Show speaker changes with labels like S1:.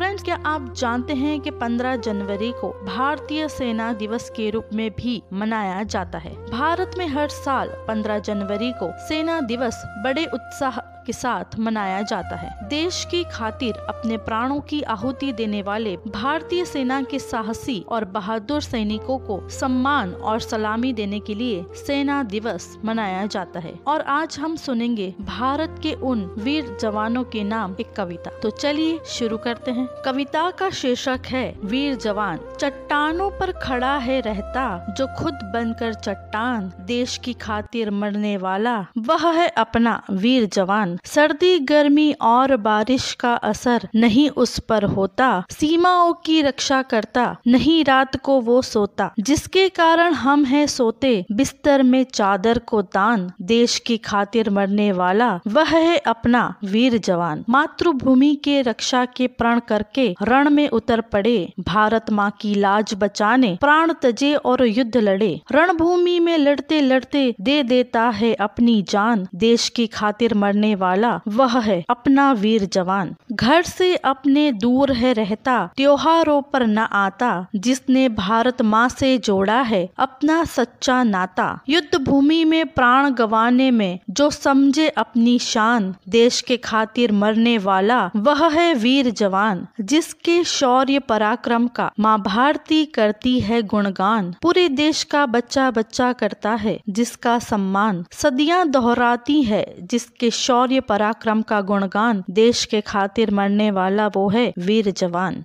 S1: Friends, क्या आप जानते हैं कि 15 जनवरी को भारतीय सेना दिवस के रूप में भी मनाया जाता है? भारत में हर साल 15 जनवरी को सेना दिवस बड़े उत्साह के साथ मनाया जाता है। देश की खातिर अपने प्राणों की आहुति देने वाले भारतीय सेना के साहसी और बहादुर सैनिकों को सम्मान और सलामी देने के लिए सेना दिवस मनाया जाता है। और आज हम सुनेंगे भारत के उन वीर जवानों के नाम एक कविता। तो चलिए शुरू करते हैं। कविता का शीर्षक है, वीर जवान चट्टानों पर खड़ा है रहता, जो खुद बनकर चट्टान, देश की खातिर मरने वाला। वह है अपना वीर जवान। सर्दी, गर्मी और बारिश का असर नहीं उस पर होता। सीमाओं की रक्षा करता, नहीं रात को वो सोता। जिसके कारण हम हैं सोते, बिस्तर में चादर को दान, देश की खातिर मरने वाला। वह है अपना वीर जवान। मातृभूमि के रक्षा के प्रण करके रण में उतर पड़े। भारत माँ की लाज बचाने, प्राण तजे और युद्ध लड़े। रणभूमि में लड़ते लड़ते दे देता है अपनी जान। देश की खातिर मरने वाला वह है अपना वीर जवान। घर से अपने दूर है रहता, त्योहारों पर न आता। जिसने भारत माँ से जोड़ा है, अपना सच्चा नाता। युद्ध भूमि में प्राण गवाने में, जो समझे अपनी शान। देश के खातिर मरने वाला, वह है वीर जवान। जिसके शौर्य पराक्रम का, माँ भारती करती है गुणगान। पूरे देश का बच्चा बच्चा करता है, जिसका सम्मान। सदियाँ दोहराती है, जिसके शौर्य पराक्रम का गुणगान। देश के खातिर मरने वाला वो है वीर जवान।